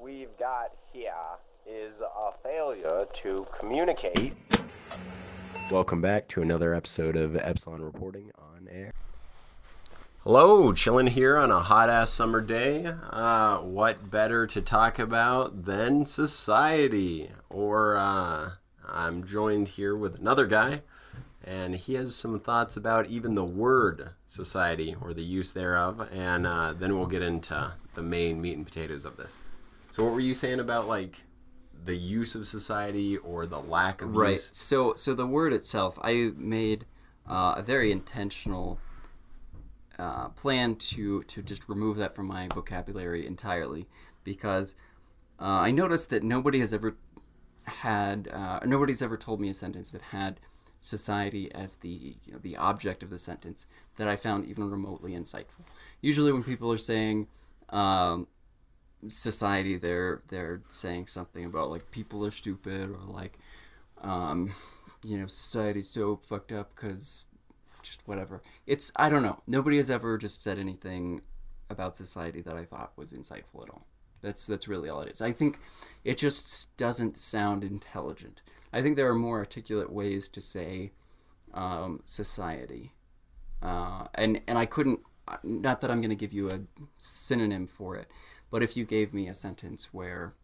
we've got here is a failure to communicate. Welcome back to another episode of Epsilon Reporting on Air. Hello, chilling here on a hot ass summer day. Uh, what better to talk about than society? Or uh, I'm joined here with another guy, and he has some thoughts about even the word society or the use thereof, and uh, then we'll get into the main meat and potatoes of this. So, what were you saying about like the use of society or the lack of Right. use? So so the word itself, I made uh, a very intentional uh, plan to to just remove that from my vocabulary entirely because uh, I noticed that nobody has ever had uh, nobody's ever told me a sentence that had society as the you know, the object of the sentence that I found even remotely insightful. Usually, when people are saying um, society, they're they're saying something about like people are stupid or like um, you know society's so fucked up because just whatever. It's I don't know. Nobody has ever just said anything about society that I thought was insightful at all. That's that's really all it is. I think it just doesn't sound intelligent. I think there are more articulate ways to say um, society, uh, and and I couldn't. Not that I'm going to give you a synonym for it, but if you gave me a sentence where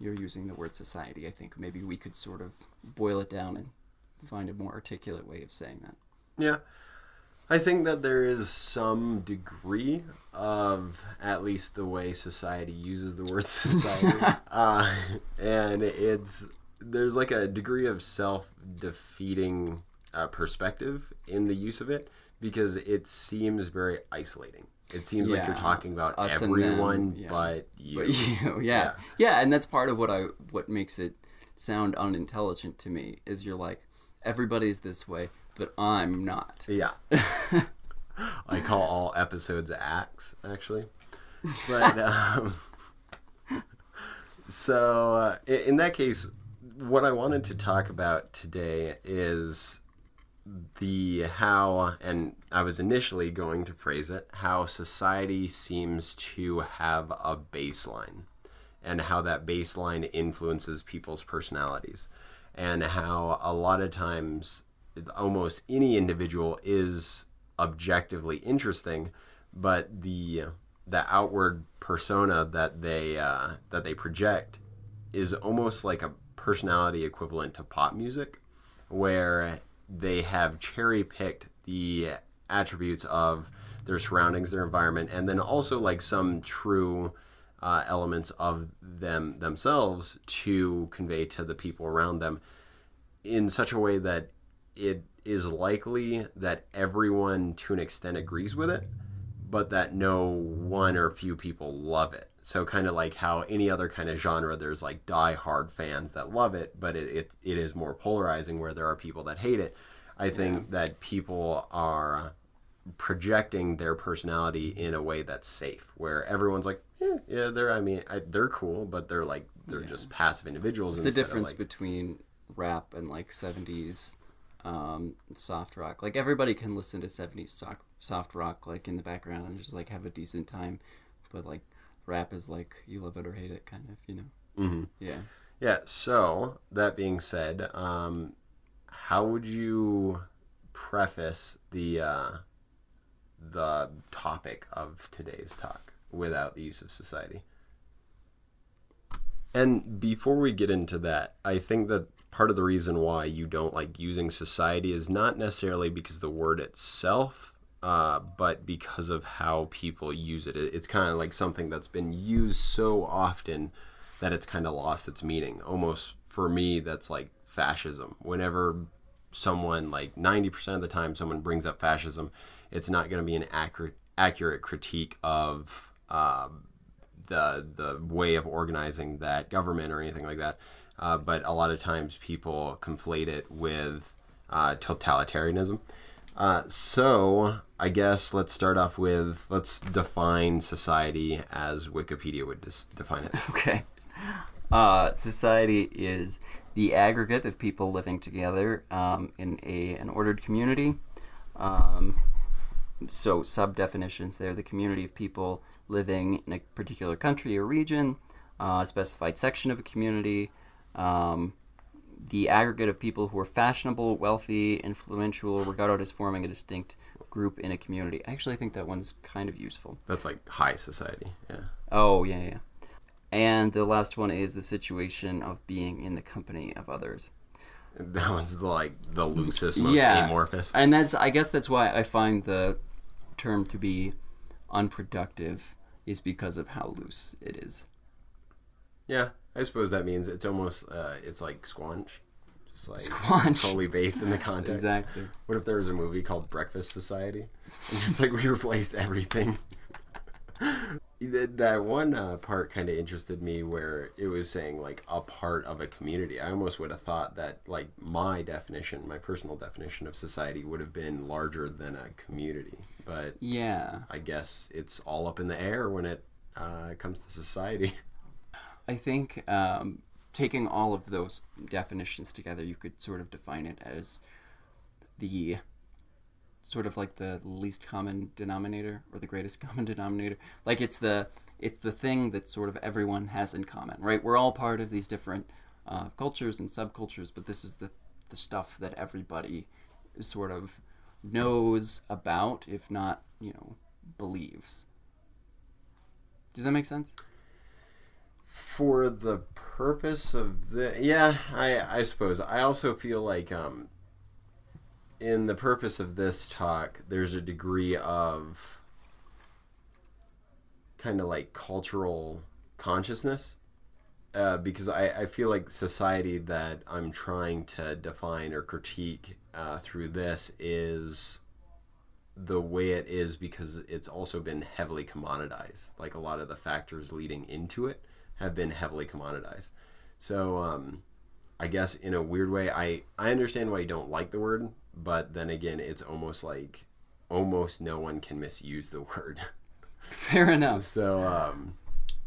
you're using the word society, I think maybe we could sort of boil it down and find a more articulate way of saying that. Yeah. I think that there is some degree of at least the way society uses the word society. uh, and it's there's like a degree of self defeating uh, perspective in the use of it because it seems very isolating. It seems like you're talking about them, everyone yeah. but you. But you, yeah. yeah, and that's part of what I what makes it sound unintelligent to me is you're like everybody's this way, but I'm not. Yeah. I call all episodes acts, actually. But, um, so, uh, in that case, what I wanted to talk about today is the how, and I was initially going to phrase it, how society seems to have a baseline and how that baseline influences people's personalities. And how a lot of times almost any individual is objectively interesting but the the outward persona that they uh, that they project is almost like a personality equivalent to pop music where they have cherry picked the attributes of their surroundings, their environment, and then also like some true uh, elements of them themselves to convey to the people around them in such a way that it is likely that everyone to an extent agrees with it, but that no one or few people love it. So kind of like how any other kind of genre, there's like die-hard fans that love it, but it, it, it is more polarizing where there are people that hate it. I think that people are projecting their personality in a way that's safe, where everyone's like, yeah, yeah, they're. I mean, I, they're cool, but they're like they're just passive individuals. It's the difference like- between rap and like 70s um, soft rock. Like everybody can listen to 70s soft, soft rock like in the background and just like have a decent time, but like rap is like you love it or hate it kind of, you know. Mhm. Yeah. Yeah. So that being said, um, how would you preface the uh, the topic of today's talk without the use of society? And before we get into that, I think that part of the reason why you don't like using society is not necessarily because the word itself, uh, but because of how people use it. It- It's kind of like something that's been used so often that it's kind of lost its meaning. Almost for me, that's like fascism. Whenever someone, like 90% of the time, someone brings up fascism, it's not going to be an accurate, accurate critique of. Um, the the way of organizing that government or anything like that. Uh, but a lot of times people conflate it with uh, totalitarianism. Uh, so I guess let's start off with let's define society as Wikipedia would dis- define it. Okay. Uh, society is the aggregate of people living together um, in a an ordered community. Um, so sub definitions there: the community of people living in a particular country or region, uh, a specified section of a community, um, the aggregate of people who are fashionable, wealthy, influential, regarded as forming a distinct group in a community. I actually think that one's kind of useful. That's like high society. Yeah. Oh, yeah, yeah. And the last one is the situation of being in the company of others. That one's the, like the loosest, most Yeah. amorphous. And that's I guess that's why I find the term to be unproductive is because of how loose it is. Yeah, I suppose that means it's almost uh, it's like squanch, just like Squanch. totally based in the context. Exactly. What if there was a movie called Breakfast Society, and just like we replaced everything? that, that one uh, part kind of interested me, where it was saying like a part of a community. I almost would have thought that like my definition, my personal definition of society, would have been larger than a community. But Yeah. I guess it's all up in the air when it uh, comes to society. I think um, taking all of those definitions together, you could sort of define it as the sort of like the least common denominator or the greatest common denominator. Like it's the it's the thing that sort of everyone has in common, right? We're all part of these different uh, cultures and subcultures, but this is the the stuff that everybody sort of knows about, if not, you know, believes. Does that make sense? For the purpose of the yeah i i suppose. I also feel like um in the purpose of this talk there's a degree of kind of like cultural consciousness uh, because I, I feel like society that i'm trying to define or critique uh, through this is the way it is because it's also been heavily commoditized like a lot of the factors leading into it have been heavily commoditized. So um, I guess in a weird way, I I understand why you don't like the word, but then again, it's almost like almost no one can misuse the word. Fair enough. so, um,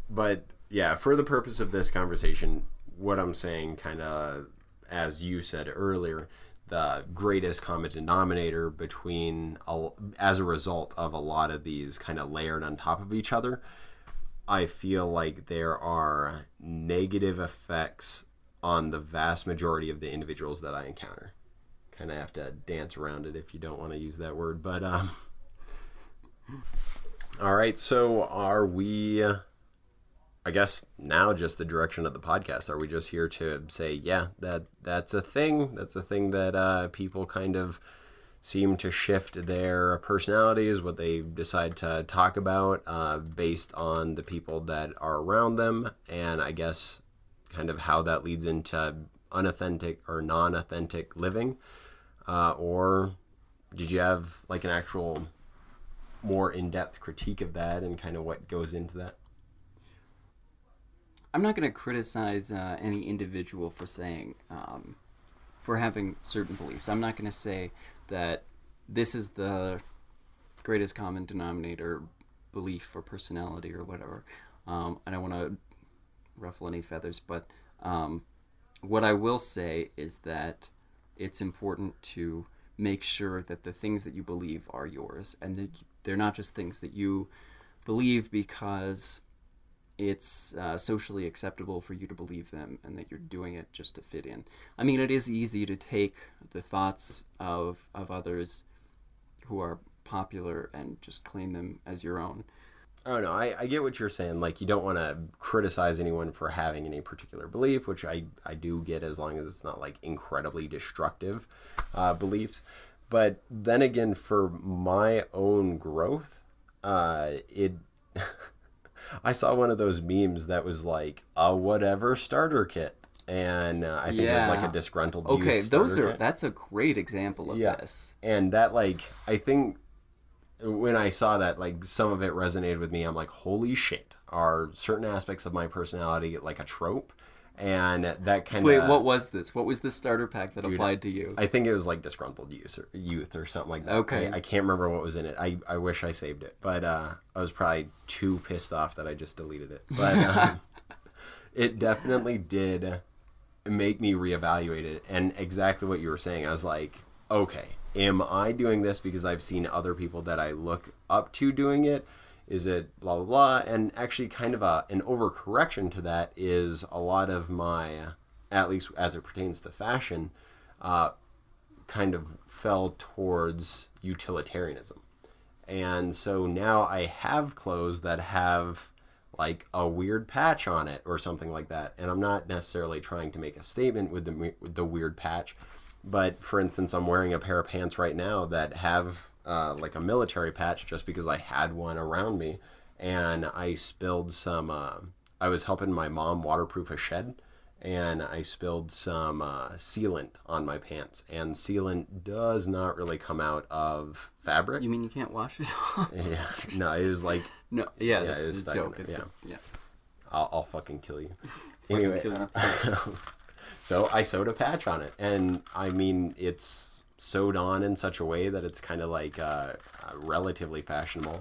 but yeah, for the purpose of this conversation, what I'm saying, kind of as you said earlier, the greatest common denominator between a, as a result of a lot of these kind of layered on top of each other I feel like there are negative effects on the vast majority of the individuals that I encounter. Kind of have to dance around it if you don't want to use that word, but um All right, so are we I guess now just the direction of the podcast. Are we just here to say, yeah, that that's a thing. That's a thing that uh, people kind of seem to shift their personalities, what they decide to talk about, uh, based on the people that are around them, and I guess kind of how that leads into unauthentic or non-authentic living. Uh, or did you have like an actual more in-depth critique of that and kind of what goes into that? I'm not going to criticize uh, any individual for saying, um, for having certain beliefs. I'm not going to say that this is the greatest common denominator belief or personality or whatever. Um, I don't want to ruffle any feathers, but um, what I will say is that it's important to make sure that the things that you believe are yours and that they're not just things that you believe because it's uh, socially acceptable for you to believe them and that you're doing it just to fit in. I mean, it is easy to take the thoughts of, of others who are popular and just claim them as your own. Oh no, I, I get what you're saying. Like you don't want to criticize anyone for having any particular belief, which I, I do get as long as it's not like incredibly destructive uh, beliefs. But then again, for my own growth, uh, it I saw one of those memes that was like a whatever starter kit, and uh, I think it was like a disgruntled. Okay, those are kit. that's a great example of Yeah. this. and that like I think when I saw that, like some of it resonated with me. I'm like, holy shit! Are certain aspects of my personality like a trope? And that kind of Wait, what was this? What was the starter pack that applied to you? I think it was like disgruntled youth or, youth or something like that. Okay. I, I can't remember what was in it. I, I wish I saved it, but uh, I was probably too pissed off that I just deleted it. But um, it definitely did make me reevaluate it. And exactly what you were saying, I was like, okay, am I doing this because I've seen other people that I look up to doing it? Is it blah blah blah? And actually, kind of a an overcorrection to that is a lot of my, at least as it pertains to fashion, uh, kind of fell towards utilitarianism. And so now I have clothes that have like a weird patch on it or something like that. And I'm not necessarily trying to make a statement with the with the weird patch, but for instance, I'm wearing a pair of pants right now that have uh, like a military patch just because I had one around me, and I spilled some. Uh, I was helping my mom waterproof a shed, and I spilled some uh, sealant on my pants. And sealant does not really come out of fabric. You mean you can't wash it off? yeah, no, it was like No, yeah, Yeah, that's it was the joke. It's it, the- yeah. I'll, I'll fucking kill you. Anyway, kill you. so I sewed a patch on it, and I mean it's sewed on in such a way that it's kind of like uh, uh, relatively fashionable.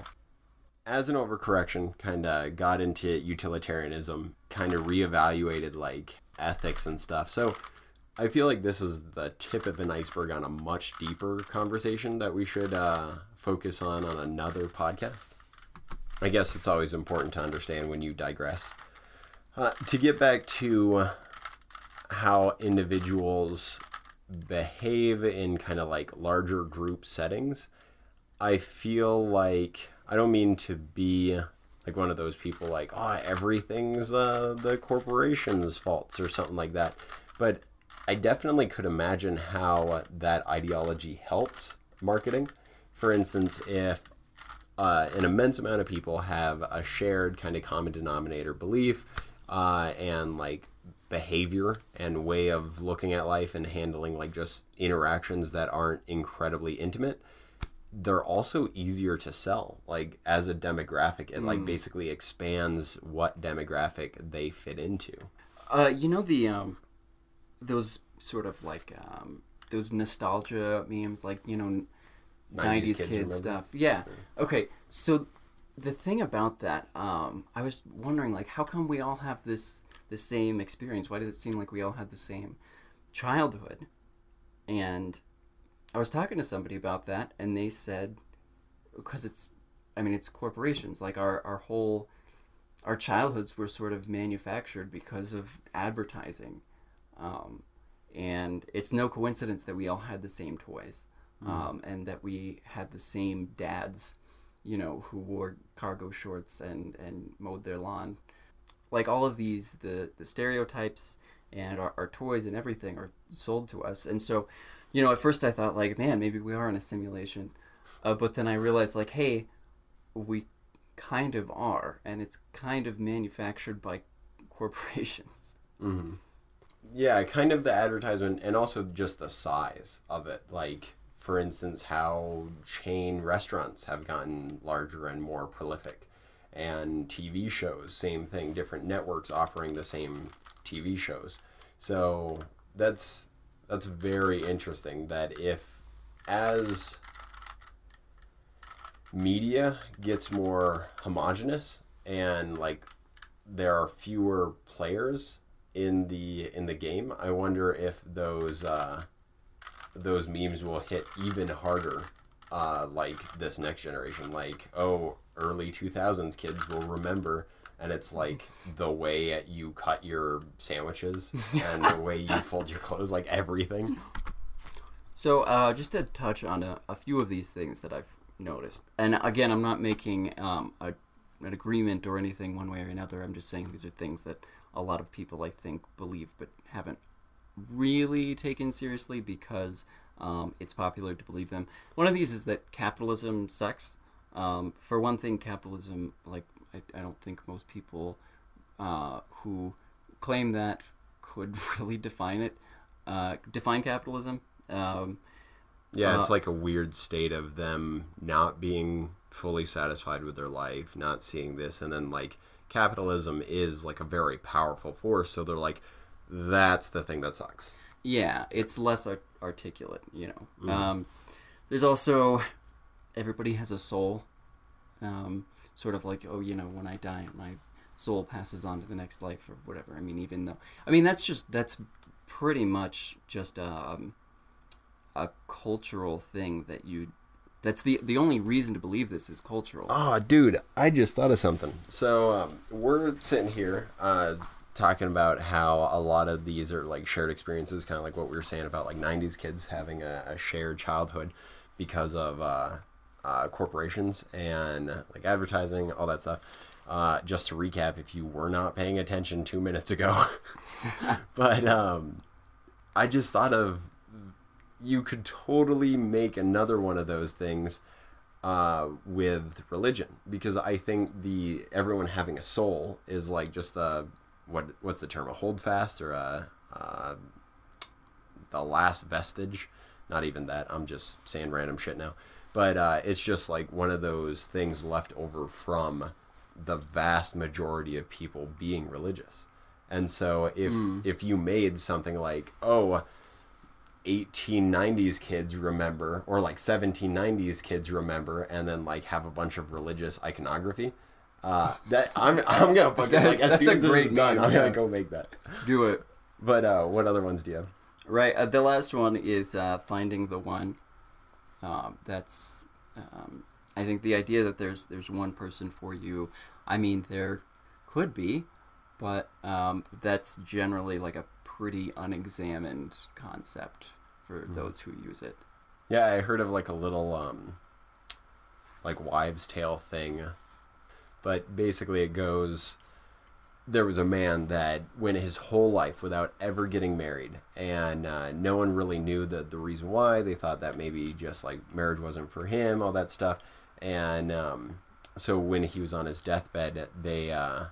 As an overcorrection, kind of got into utilitarianism, kind of reevaluated like ethics and stuff. So I feel like this is the tip of an iceberg on a much deeper conversation that we should uh, focus on on another podcast. I guess it's always important to understand when you digress. Uh, to get back to how individuals behave in kind of like larger group settings, I feel like I don't mean to be like one of those people like, oh, everything's uh, the corporation's faults or something like that. But I definitely could imagine how that ideology helps marketing. For instance, if uh, an immense amount of people have a shared kind of common denominator belief uh, and like behavior and way of looking at life and handling like just interactions that aren't incredibly intimate they're also easier to sell like as a demographic it like basically expands what demographic they fit into Uh, you know the um, those sort of like um, those nostalgia memes, like you know, 90s nineties kids, kid remember? stuff. Yeah. Okay. So the thing about that, um, I was wondering, like, how come we all have this the same experience? Why does it seem like we all had the same childhood? And I was talking to somebody about that, and they said, because it's, I mean, it's corporations. Like our our whole our childhoods were sort of manufactured because of advertising. Um, and it's no coincidence that we all had the same toys um, and that we had the same dads, you know, who wore cargo shorts and, and mowed their lawn. Like all of these, the, the stereotypes and our, our toys and everything are sold to us. And so, you know, at first I thought, like, man, maybe we are in a simulation. Uh, but then I realized, like, hey, we kind of are, and it's kind of manufactured by corporations. yeah kind of the advertisement and also just the size of it like for instance how chain restaurants have gotten larger and more prolific. And tv shows same thing different networks offering the same tv shows. So that's that's very interesting that if as media gets more homogenous and like there are fewer players in the in the game i wonder if those uh those memes will hit even harder uh like this next generation. Like oh early 2000s kids will remember and it's like the way you cut your sandwiches and the way you fold your clothes like everything. So, uh, just to touch on a, a few of these things that I've noticed, and again, I'm not making um, a, an agreement or anything one way or another. I'm just saying these are things that a lot of people, I think, believe but haven't really taken seriously because um, it's popular to believe them. One of these is that capitalism sucks. Um, for one thing, capitalism, like, I, I don't think most people uh, who claim that could really define it, uh, define capitalism. Um, Yeah, it's Uh, like a weird state of them not being fully satisfied with their life, not seeing this, and then like capitalism is like a very powerful force. So they're like, that's the thing that sucks. Yeah, it's less art- articulate, you know. Um, there's also everybody has a soul. Um, sort of like, oh, you know, when I die, my soul passes on to the next life or whatever. I mean, even though, I mean, that's just that's pretty much just um, a cultural thing that you That's the the only reason to believe this is cultural. Oh, dude, I just thought of something. So um, we're sitting here uh, talking about how a lot of these are like shared experiences, kind of like what we were saying about like '90s kids having a, a shared childhood because of uh, uh, corporations and like advertising, all that stuff. Uh, just to recap, if you were not paying attention two minutes ago, but um, I just thought of you could totally make another one of those things uh, with religion because I think the everyone having a soul is like just a what what's the term a holdfast or a uh, the last vestige. Not even that. I'm just saying random shit now. But uh, it's just like one of those things left over from the vast majority of people being religious. And so if if you made something like oh 1890s kids remember or like 1790s kids remember and then like have a bunch of religious iconography uh that i'm i'm gonna fucking like as That's soon a as this great is done i'm yeah. gonna go make that Do it. but uh what other ones do you have Right. Uh, the last one is uh, finding the one. Um, that's. Um, I think the idea that there's there's one person for you. I mean, there could be, but um, that's generally like a pretty unexamined concept for those who use it. yeah i heard of like a little um like wives tale thing but basically it goes there was a man that went his whole life without ever getting married. And uh, no one really knew the, the reason why. They thought that maybe just like marriage wasn't for him all that stuff. And um, so when he was on his deathbed they uh,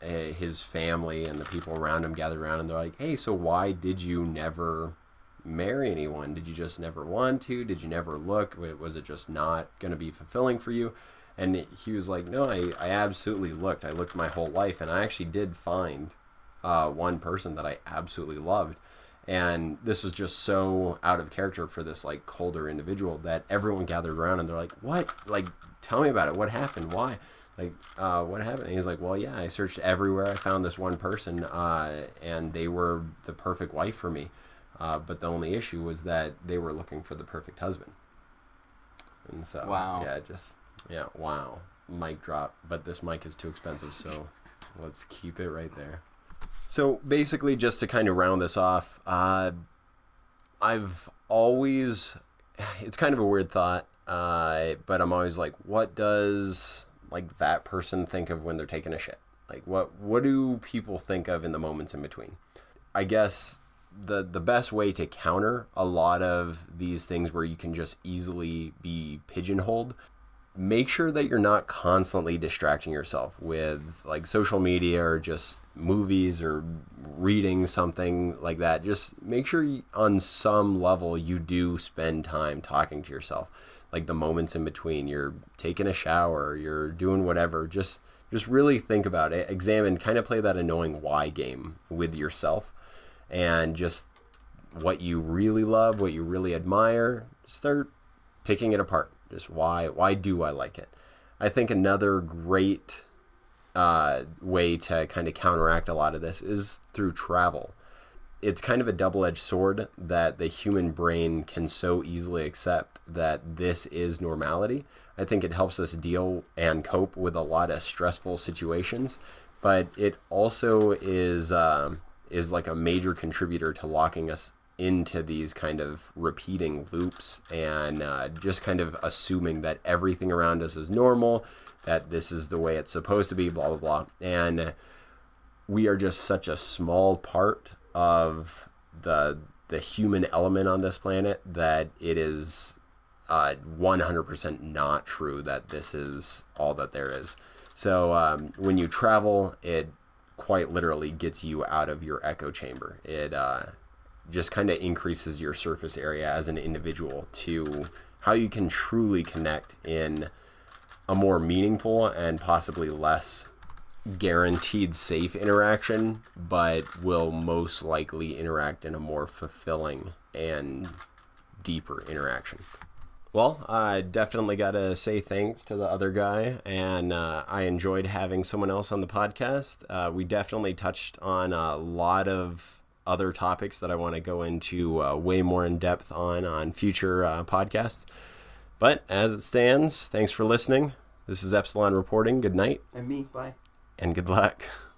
eh, his family and the people around him gathered around and they're like hey so why did you never marry anyone? Did you just never want to? Did you never look? Was it just not going to be fulfilling for you and he was like no I, I absolutely looked. I looked my whole life and i actually did find uh, one person that i absolutely loved. And this was just so out of character for this like colder individual that everyone gathered around and they're like what? Like tell me about it. What happened? Why? Like uh, what happened? And he's like well yeah i searched everywhere. I found this one person uh, and they were the perfect wife for me. Uh, but the only issue was that they were looking for the perfect husband. And so Wow. yeah just yeah wow mic drop but this mic is too expensive so let's keep it right there so basically, just to kind of round this off, uh, I've always, it's kind of a weird thought, uh, but I'm always like, what does like that person think of when they're taking a shit? Like, what what do people think of in the moments in between? I guess the the best way to counter a lot of these things where you can just easily be pigeonholed make sure that you're not constantly distracting yourself with like social media or just movies or reading something like that. Just make sure you, on some level you do spend time talking to yourself like the moments in between. You're taking a shower you're doing whatever. Just just really think about it examine kind of play that annoying why game with yourself and just what you really love what you really admire start picking it apart just why why do i like it? I think another great uh, way to kind of counteract a lot of this is through travel. It's kind of a double-edged sword that the human brain can so easily accept that this is normality. I think it helps us deal and cope with a lot of stressful situations but it also is um, is like a major contributor to locking us into these kind of repeating loops and uh, just kind of assuming that everything around us is normal, that this is the way it's supposed to be, blah, blah, blah. And we are just such a small part of the the human element on this planet that it is uh, 100% not true that this is all that there is. So um, when you travel, it quite literally gets you out of your echo chamber. It uh, just kind of increases your surface area as an individual to how you can truly connect in a more meaningful and possibly less guaranteed safe interaction, but will most likely interact in a more fulfilling and deeper interaction. Well, I definitely got to say thanks to the other guy, and uh, I enjoyed having someone else on the podcast. Uh, we definitely touched on a lot of other topics that I want to go into uh, way more in depth on on future uh, podcasts. But as it stands, thanks for listening. This is Epsilon reporting. Good night And me, bye. and good luck.